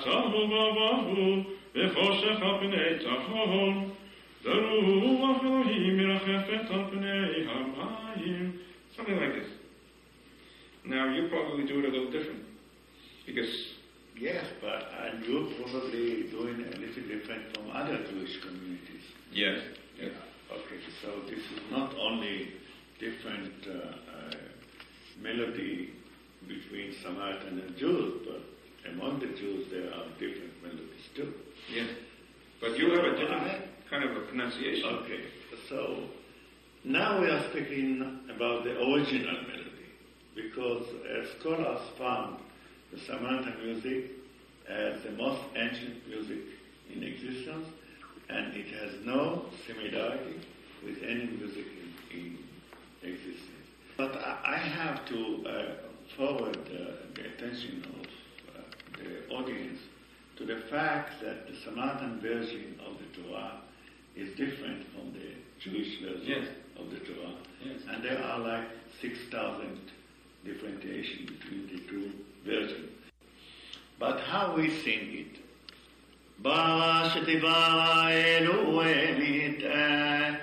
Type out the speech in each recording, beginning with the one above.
הייתה תוהו ובוהו, וחושך על פני תהום, ורוח אלוהים מרחפת על פני המים. Something like this. Now you probably do it a little different, because Yes, but and you're probably doing a little different from other Jewish communities. yes, yes. Okay, so this is not only different uh, uh, melody between Samaritan and Jews, but among the Jews there are different melodies too. Yes. But you have a different kind of a pronunciation. Okay, so now we are speaking about the original melody, because uh, scholars found the Samaritan music as the most ancient music in existence, and it has no similarity with any music in, in existence. But I, I have to uh, forward uh, the attention of uh, audience to the fact that the Samaritan version of the Torah is different from the Jewish version Yes. of the Torah. Yes. And there are like 6,000 differentiation between the two versions. But how we sing it? Barashtiba Elohim et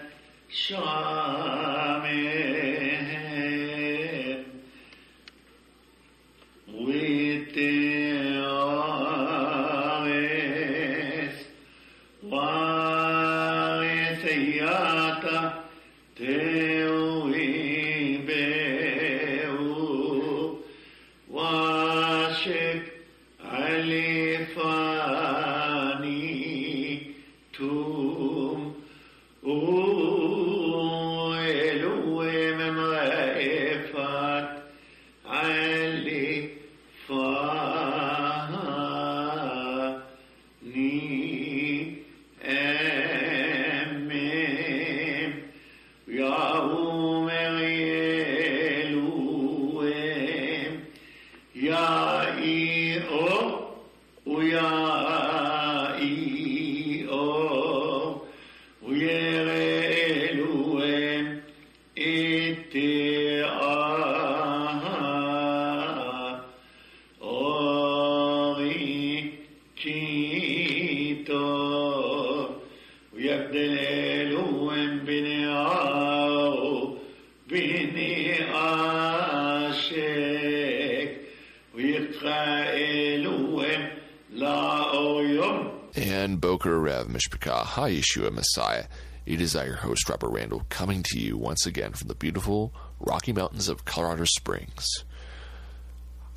Mishpachah Ha Yeshua Messiah. It is I, your host, Robert Randall, coming to you once again from the beautiful Rocky Mountains of Colorado Springs.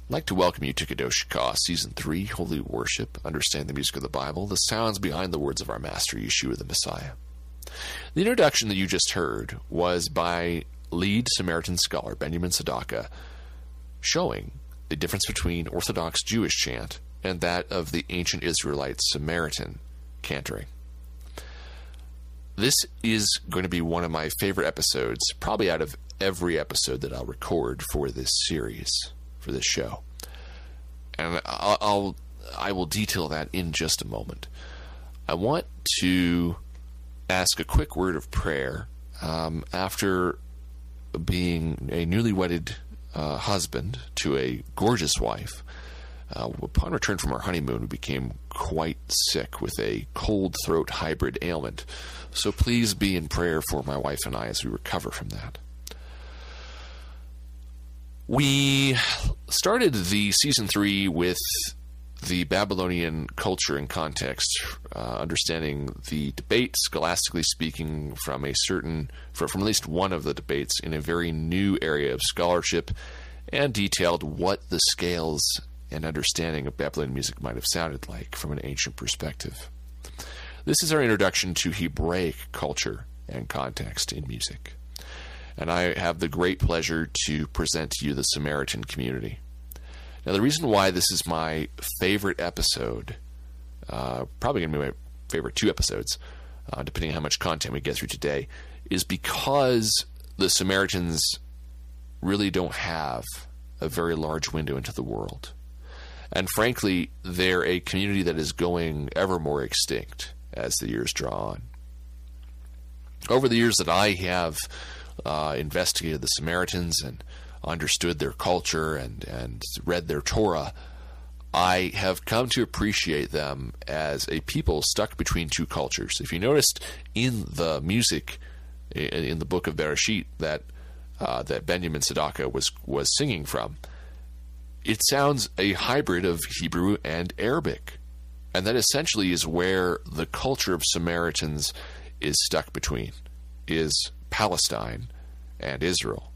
I'd like to welcome you to Kadosh Shikah, Season 3, Holy Worship, Understand the Music of the Bible, the sounds behind the words of our Master, Yeshua the Messiah. The introduction that you just heard was by lead Samaritan scholar Benjamin Tsedaka, showing the difference between Orthodox Jewish chant and that of the ancient Israelite Samaritan cantering. This is going to be one of my favorite episodes, probably out of every episode that I'll record for this series, for this show. And I'll, I'll I will detail that in just a moment. I want to ask a quick word of prayer um, after being a newly wedded uh, husband to a gorgeous wife. Uh, upon return from our honeymoon, we became quite sick with a cold throat hybrid ailment. So please be in prayer for my wife and I as we recover from that. We started the season three with the Babylonian culture and context, uh, understanding the debate, scholastically speaking, from a certain, from, from at least one of the debates in a very new area of scholarship, and detailed what the scales and understanding of Babylonian music might have sounded like from an ancient perspective. This is our introduction to Hebraic culture and context in music. And I have the great pleasure to present to you the Samaritan community. Now, the reason why this is my favorite episode, uh, probably going to be my favorite two episodes, uh, depending on how much content we get through today, is because the Samaritans really don't have a very large window into the world. And frankly, they're a community that is going ever more extinct as the years draw on. Over the years that I have uh, investigated the Samaritans and understood their culture and, and read their Torah, I have come to appreciate them as a people stuck between two cultures. If you noticed in the music in, the book of Bereshit that uh, that Benjamin Tsedaka was was singing from, it sounds a hybrid of Hebrew and Arabic. And that essentially is where the culture of Samaritans is stuck between, is Palestine and Israel.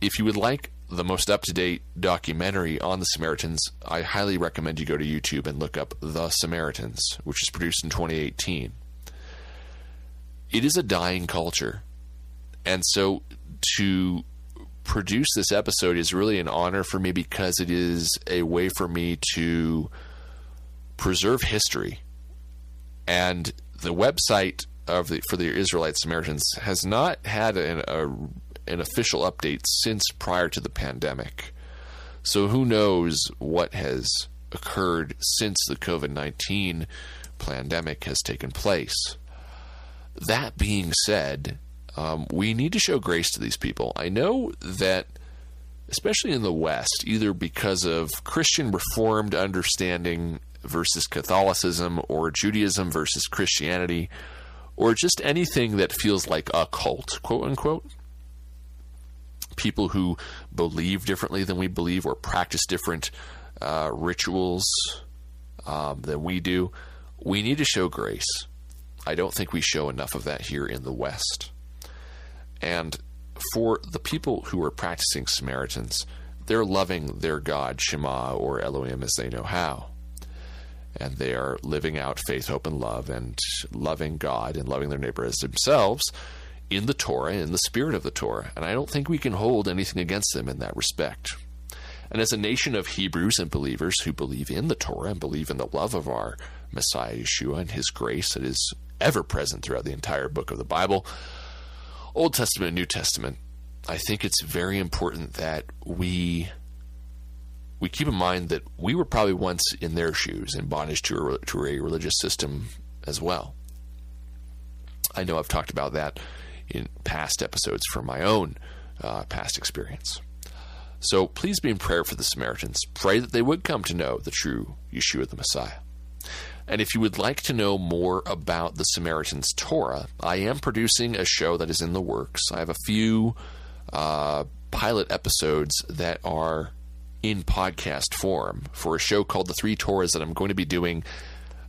If you would like the most up to date documentary on the Samaritans, I highly recommend you go to YouTube and look up The Samaritans, which is produced in 2018. It is a dying culture. And so to produce this episode is really an honor for me because it is a way for me to preserve history. And the website of the for the Israelite Samaritans has not had an, a, an official update since prior to the pandemic. So who knows what has occurred since the COVID 19 pandemic has taken place. That being said, um, we need to show grace to these people. I know that, especially in the West, either because of Christian Reformed understanding versus Catholicism, or Judaism versus Christianity, or just anything that feels like a cult, quote unquote. People who believe differently than we believe or practice different uh, rituals um, than we do. We need to show grace. I don't think we show enough of that here in the West. And for the people who are practicing Samaritans, they're loving their God, Shema, or Elohim as they know how and they are living out faith, hope, and love, and loving God and loving their neighbor as themselves in the Torah, in the spirit of the Torah. And I don't think we can hold anything against them in that respect. And as a nation of Hebrews and believers who believe in the Torah and believe in the love of our Messiah Yeshua and his grace that is ever present throughout the entire book of the Bible, Old Testament and New Testament, I think it's very important that we we keep in mind that we were probably once in their shoes in bondage to a, to a religious system as well. I know I've talked about that in past episodes from my own uh, past experience. So please be in prayer for the Samaritans. Pray that they would come to know the true Yeshua the Messiah. And if you would like to know more about the Samaritan's Torah, I am producing a show that is in the works. I have a few uh, pilot episodes that are in podcast form for a show called The Three Torahs that I'm going to be doing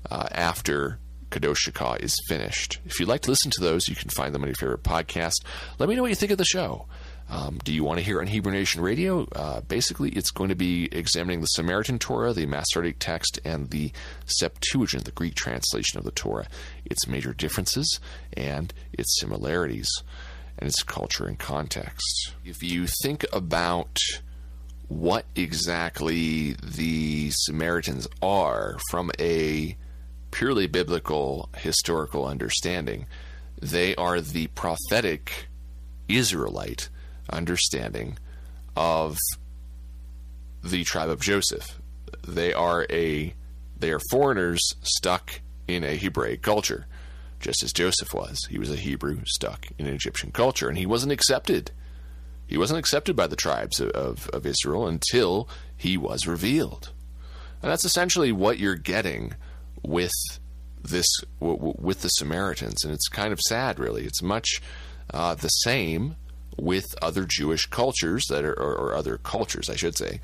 uh, after Kadosh Shakah is finished. If you'd like to listen to those, you can find them on your favorite podcast. Let me know what you think of the show. Um, do you want to hear on Hebrew Nation Radio? Uh, basically, it's going to be examining the Samaritan Torah, the Masoretic text, and the Septuagint, the Greek translation of the Torah, its major differences and its similarities, and its culture and context. If you think about what exactly the Samaritans are from a purely biblical historical understanding. They are the prophetic Israelite understanding of the tribe of Joseph. They are a they are foreigners stuck in a Hebraic culture, just as Joseph was. He was a Hebrew stuck in an Egyptian culture, and he wasn't accepted he wasn't accepted by the tribes of, of, of Israel until he was revealed. And that's essentially what you're getting with this with the Samaritans, and it's kind of sad, really. It's much uh, the same with other Jewish cultures that are, or, or other cultures, I should say,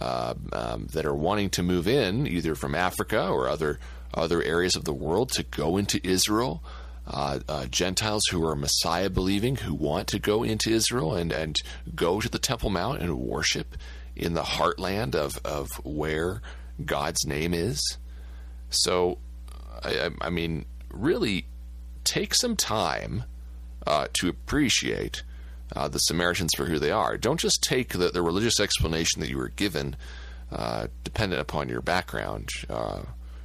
uh, um, that are wanting to move in either from Africa or other other areas of the world to go into Israel. Uh, uh, Gentiles who are Messiah believing who want to go into Israel and, and go to the Temple Mount and worship in the heartland of, of where God's name is. So, I, I mean, really take some time uh, to appreciate uh, the Samaritans for who they are. Don't just take the, the religious explanation that you were given, uh, dependent upon your background, uh,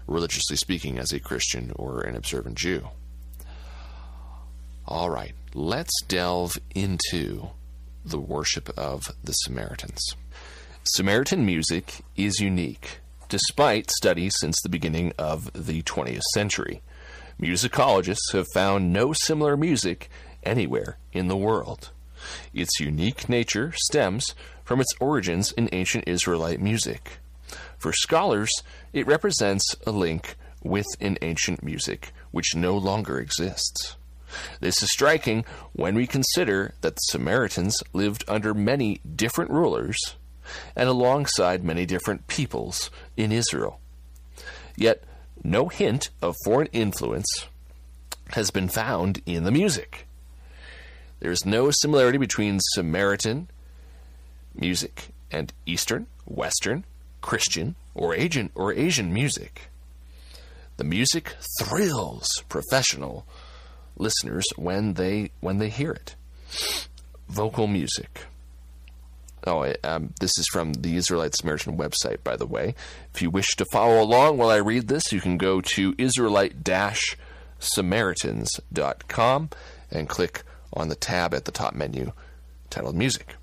religiously speaking, as a Christian or an observant Jew. All right, let's delve into the worship of the Samaritans. Samaritan music is unique, despite studies since the beginning of the 20th century. Musicologists have found no similar music anywhere in the world. Its unique nature stems from its origins in ancient Israelite music. For scholars, it represents a link with an ancient music which no longer exists. This is striking when we consider that the Samaritans lived under many different rulers and alongside many different peoples in Israel. Yet, no hint of foreign influence has been found in the music. There is no similarity between Samaritan music and Eastern, Western, Christian, or Asian or Asian music. The music thrills professional listeners when they when they hear it. Vocal music. Oh, um, this is from the Israelite Samaritan website, by the way. If you wish to follow along while I read this, you can go to Israelite-Samaritans.com and click on the tab at the top menu titled Music.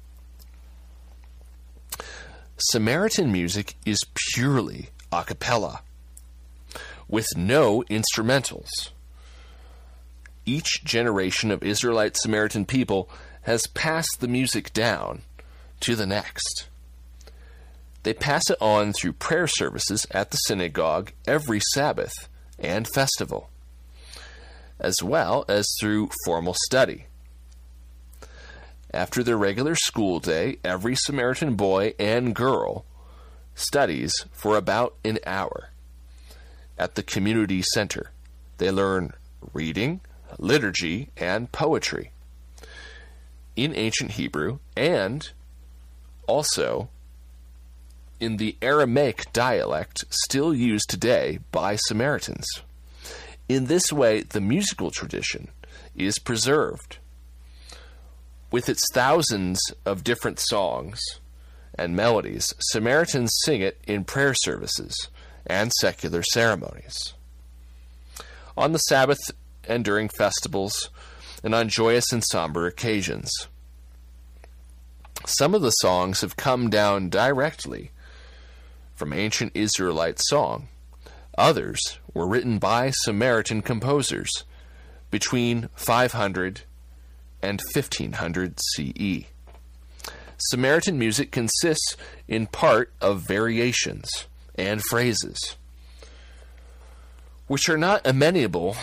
Samaritan music is purely a cappella, with no instrumentals. Each generation of Israelite Samaritan people has passed the music down to the next. They pass it on through prayer services at the synagogue every Sabbath and festival, as well as through formal study. After their regular school day, every Samaritan boy and girl studies for about an hour. At the community center, they learn reading, liturgy, and poetry in ancient Hebrew and also in the Aramaic dialect still used today by Samaritans. In this way, the musical tradition is preserved. With its thousands of different songs and melodies, Samaritans sing it in prayer services and secular ceremonies. On the Sabbath and during festivals, and on joyous and somber occasions. Some of the songs have come down directly from ancient Israelite song. Others were written by Samaritan composers between 500 and 1500 CE. Samaritan music consists in part of variations and phrases, which are not amenable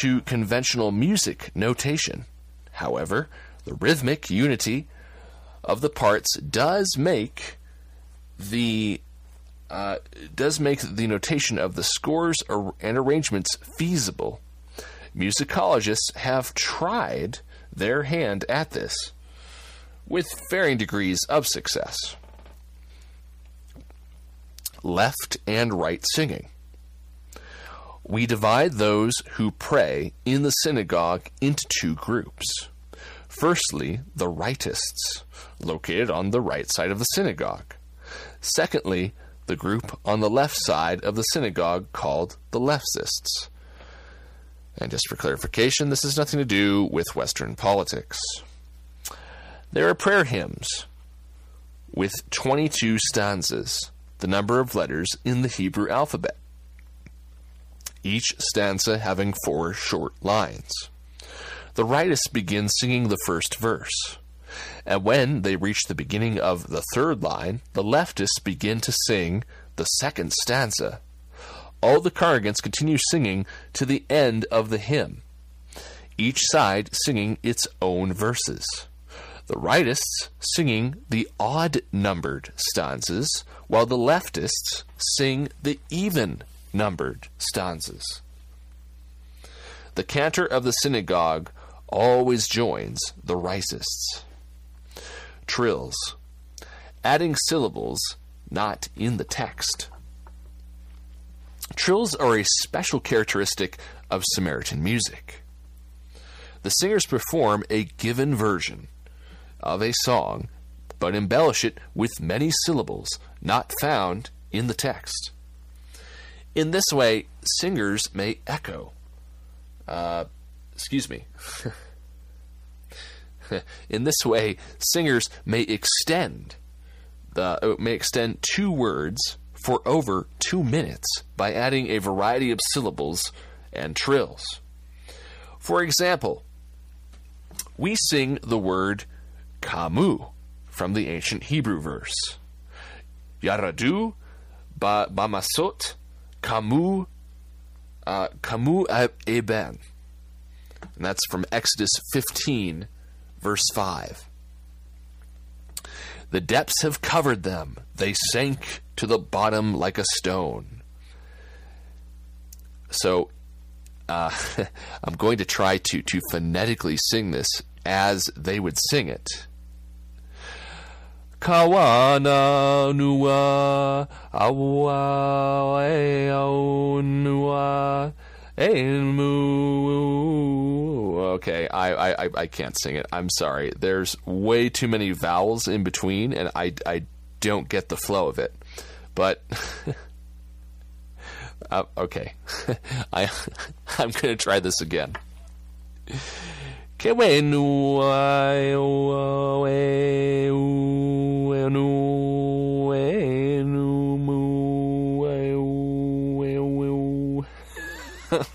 to conventional music notation. However, the rhythmic unity of the parts does make the uh, does make the notation of the scores and arrangements feasible. Musicologists have tried their hand at this with varying degrees of success. Left and right singing. We divide those who pray in the synagogue into two groups. Firstly, the rightists, located on the right side of the synagogue. Secondly, the group on the left side of the synagogue called the leftists. And just for clarification, this has nothing to do with Western politics. There are prayer hymns with 22 stanzas, the number of letters in the Hebrew alphabet, each stanza having four short lines. The rightists begin singing the first verse. And when they reach the beginning of the third line, the leftists begin to sing the second stanza. All the congregants continue singing to the end of the hymn. each side singing its own verses. The rightists singing the odd numbered stanzas, while the leftists sing the even numbered stanzas. The cantor of the synagogue always joins the rightists. Trills, adding syllables not in the text. Trills are a special characteristic of Samaritan music. The singers perform a given version of a song, but embellish it with many syllables not found in the text. In this way, singers may echo. Uh, excuse me. in this way, singers may extend the uh, may extend two words for over two minutes by adding a variety of syllables and trills. For example, we sing the word kamu from the ancient Hebrew verse. Yaradu ba bamasot kamu uh, kamu eben. And that's from Exodus 15, verse 5. The depths have covered them. They sank to the bottom like a stone. So, uh, I'm going to try to, to phonetically sing this as they would sing it. Kawana nua awa nua Okay, I, I I can't sing it. I'm sorry. There's way too many vowels in between, and I I don't get the flow of it. But uh, okay, I I'm gonna try this again.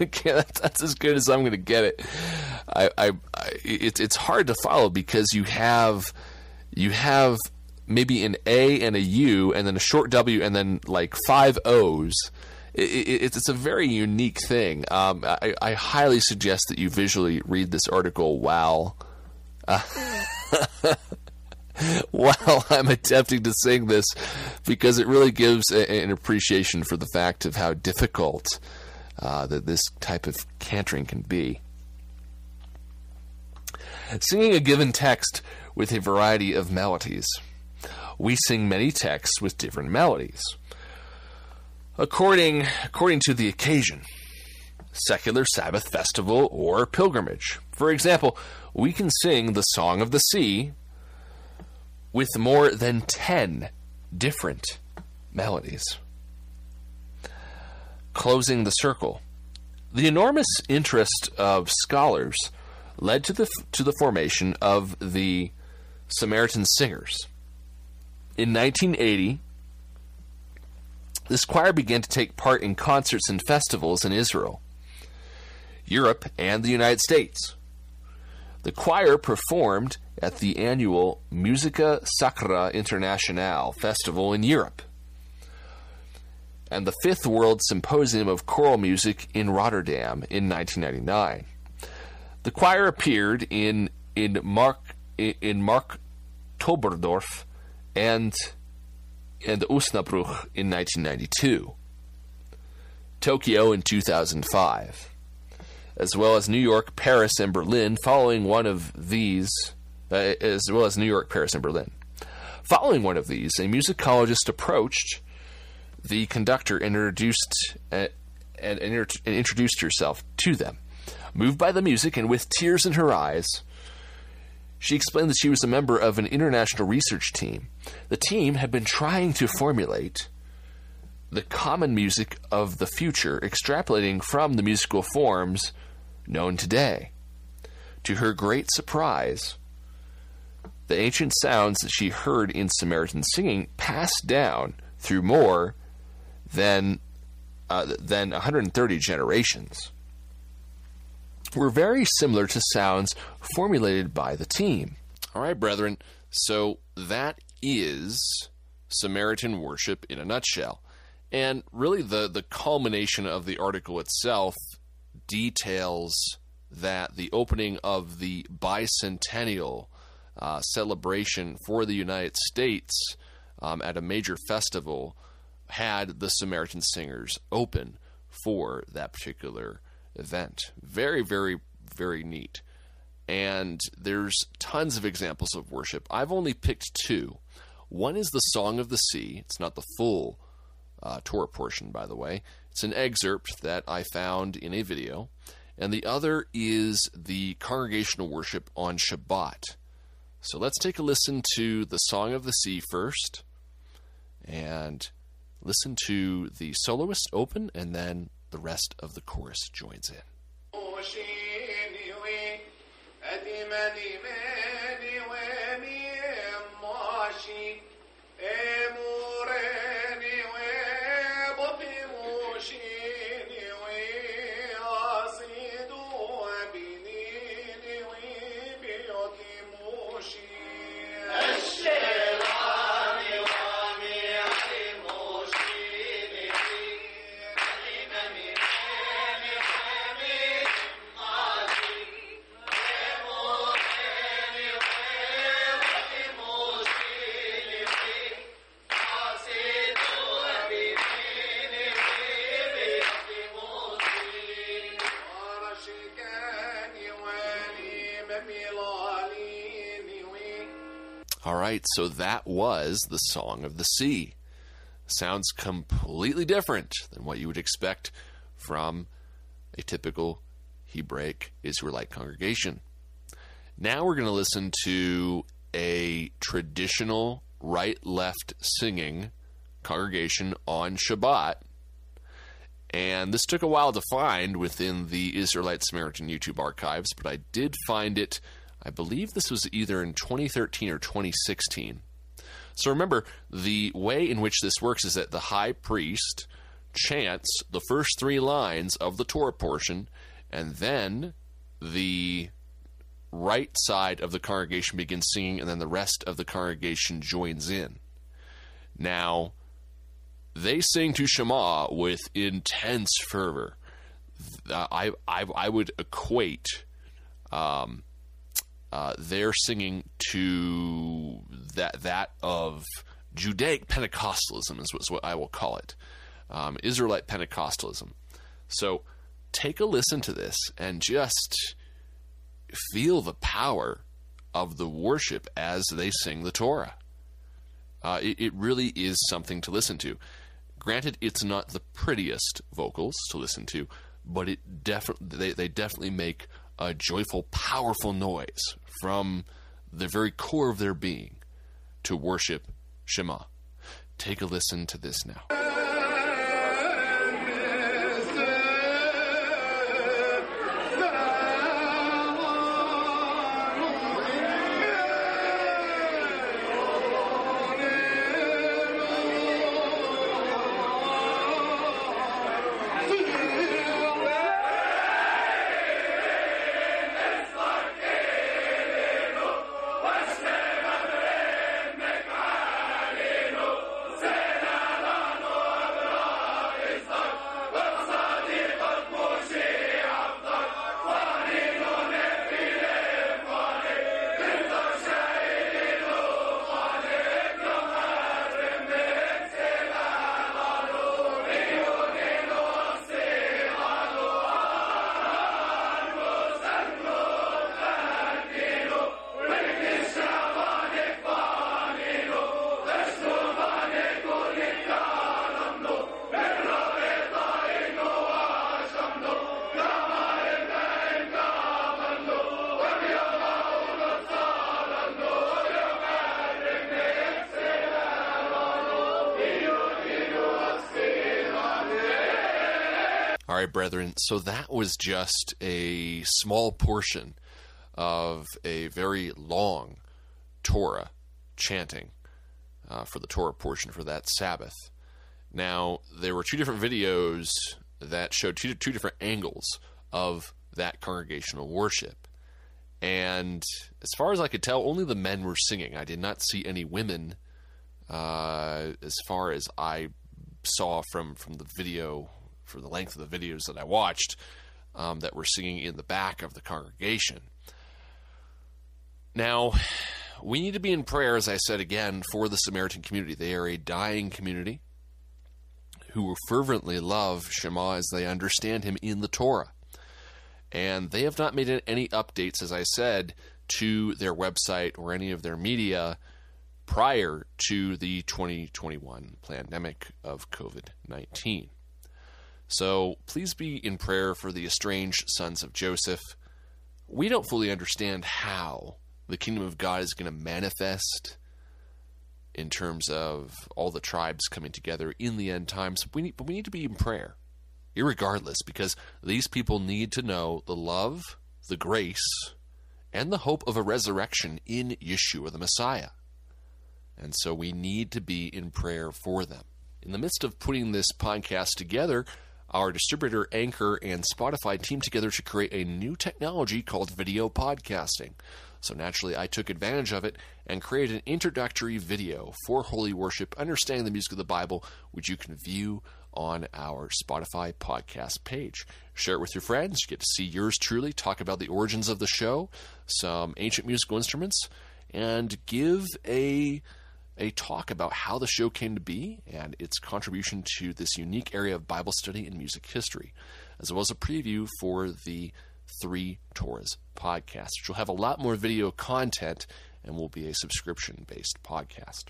okay, that's, that's, as good as I'm going to get it. I, I, I, it's it's hard to follow because you have you have maybe an A and a U and then a short W and then like five O's. It, it, it's a very unique thing. Um, I, I, highly suggest that you visually read this article while uh, while I'm attempting to sing this because it really gives a, an appreciation for the fact of how difficult uh, that this type of cantering can be. Singing a given text with a variety of melodies. We sing many texts with different melodies. According, according to the occasion, secular Sabbath festival or pilgrimage. For example, we can sing the Song of the Sea with more than 10 different melodies closing the circle. The enormous interest of scholars led to the to the formation of the Samaritan Singers. In 1980, this choir began to take part in concerts and festivals in Israel, Europe, and the United States. The choir performed at the annual Musica Sacra Internationale festival in Europe and the Fifth World Symposium of Choral Music in Rotterdam in 1999. The choir appeared in in Mark in Mark Toberdorf and and Osnabrück in 1992, Tokyo in 2005, as well as New York, Paris, and Berlin. Following one of these, uh, as well as New York, Paris, and Berlin. Following one of these, a musicologist approached the conductor introduced uh, and, and, and introduced herself to them. Moved by the music and with tears in her eyes, she explained that she was a member of an international research team. The team had been trying to formulate the common music of the future, extrapolating from the musical forms known today. To her great surprise, the ancient sounds that she heard in Samaritan singing passed down through more than uh, than 130 generations were very similar to sounds formulated by the team. All right, brethren. So that is Samaritan worship in a nutshell. And really, the, the culmination of the article itself details that the opening of the bicentennial uh, celebration for the United States um, at a major festival had the Samaritan Singers open for that particular event. Very, very, very neat. And there's tons of examples of worship. I've only picked two. One is the Song of the Sea. It's not the full uh, Torah portion, by the way. It's an excerpt that I found in a video. And the other is the congregational worship on Shabbat. So let's take a listen to the Song of the Sea first. And listen to the soloist open, and then the rest of the chorus joins in. Right, so that was the Song of the Sea. Sounds completely different than what you would expect from a typical Hebraic Israelite congregation. Now we're going to listen to a traditional right left singing congregation on Shabbat. And this took a while to find within the Israelite Samaritan YouTube archives, but I did find it I believe this was either in 2013 or 2016. So remember, the way in which this works is that the high priest chants the first three lines of the Torah portion, and then the right side of the congregation begins singing, and then the rest of the congregation joins in. Now, they sing to Shema with intense fervor. I, I, I would equate um, uh, they're singing to that that of Judaic Pentecostalism is what, is what I will call it, um, Israelite Pentecostalism. So take a listen to this and just feel the power of the worship as they sing the Torah. Uh, it, it really is something to listen to. Granted, it's not the prettiest vocals to listen to, but it definitely they, they definitely make a joyful, powerful noise from the very core of their being to worship Shema. Take a listen to this now. Brethren. So that was just a small portion of a very long Torah chanting uh, for the Torah portion for that Sabbath. Now, there were two different videos that showed two, two different angles of that congregational worship. And as far as I could tell, only the men were singing. I did not see any women uh, as far as I saw from, from the video for the length of the videos that I watched. um, that were singing in the back of the congregation. Now, we need to be in prayer, as I said again, for the Samaritan community. They are a dying community who fervently love Shema as they understand him in the Torah. And they have not made any updates, as I said, to their website or any of their media prior to the 2021 pandemic of COVID 19. So please be in prayer for the estranged sons of Joseph. We don't fully understand how the kingdom of God is going to manifest in terms of all the tribes coming together in the end times. We need, but we need to be in prayer, irregardless, because these people need to know the love, the grace, and the hope of a resurrection in Yeshua the Messiah. And so we need to be in prayer for them. In the midst of putting this podcast together, our distributor Anchor and Spotify teamed together to create a new technology called video podcasting. So naturally, I took advantage of it and created an introductory video for Holy Worship, Understanding the Music of the Bible, which you can view on our Spotify podcast page. Share it with your friends. You get to see yours truly, talk about the origins of the show, some ancient musical instruments, and give a a talk about how the show came to be and its contribution to this unique area of Bible study and music history, as well as a preview for the Three Torahs podcast, which will have a lot more video content and will be a subscription based podcast.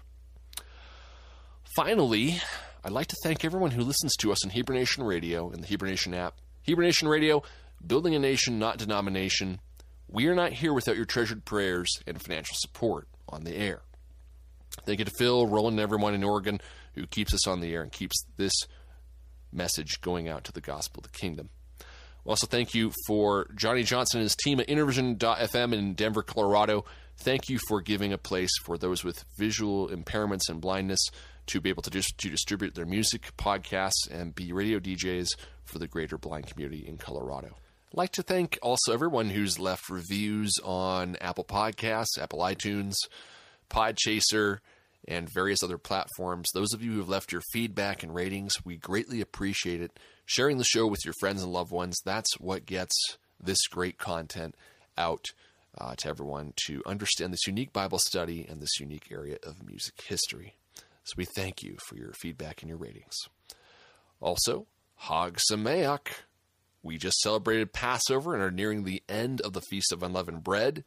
Finally, I'd like to thank everyone who listens to us on Hebrew Nation Radio and the Hebrew Nation app. Hebrew Nation Radio, building a nation, not denomination. We are not here without your treasured prayers and financial support on the air. Thank you to Phil, Roland, and everyone in Oregon who keeps us on the air and keeps this message going out to the gospel of the kingdom. Also, thank you for Johnny Johnson and his team at Intervision.fm in Denver, Colorado. Thank you for giving a place for those with visual impairments and blindness to be able to, dis- to distribute their music, podcasts, and be radio DJs for the greater blind community in Colorado. I'd like to thank also everyone who's left reviews on Apple Podcasts, Apple iTunes, Podchaser, and various other platforms. Those of you who have left your feedback and ratings, we greatly appreciate it. Sharing the show with your friends and loved ones, that's what gets this great content out uh, to everyone to understand this unique Bible study and this unique area of music history. So we thank you for your feedback and your ratings. Also, Hag Sameach. We just celebrated Passover and are nearing the end of the Feast of Unleavened Bread.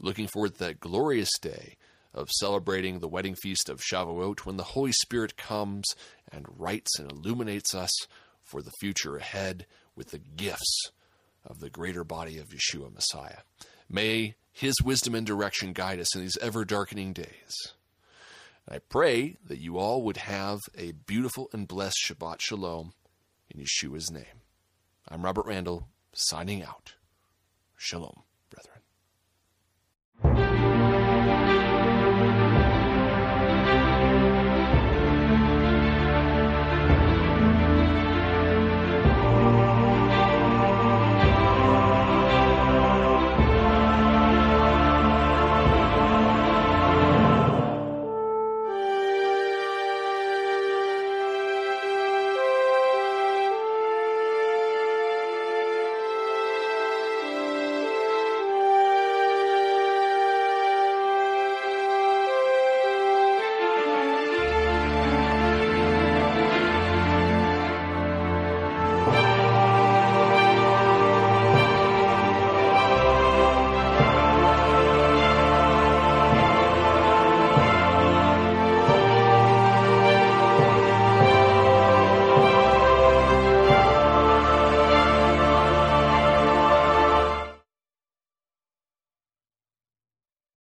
Looking forward to that glorious day of celebrating the wedding feast of Shavuot when the Holy Spirit comes and writes and illuminates us for the future ahead with the gifts of the greater body of Yeshua Messiah. May his wisdom and direction guide us in these ever darkening days. I pray that you all would have a beautiful and blessed Shabbat Shalom in Yeshua's name. I'm Robert Randall, signing out. Shalom.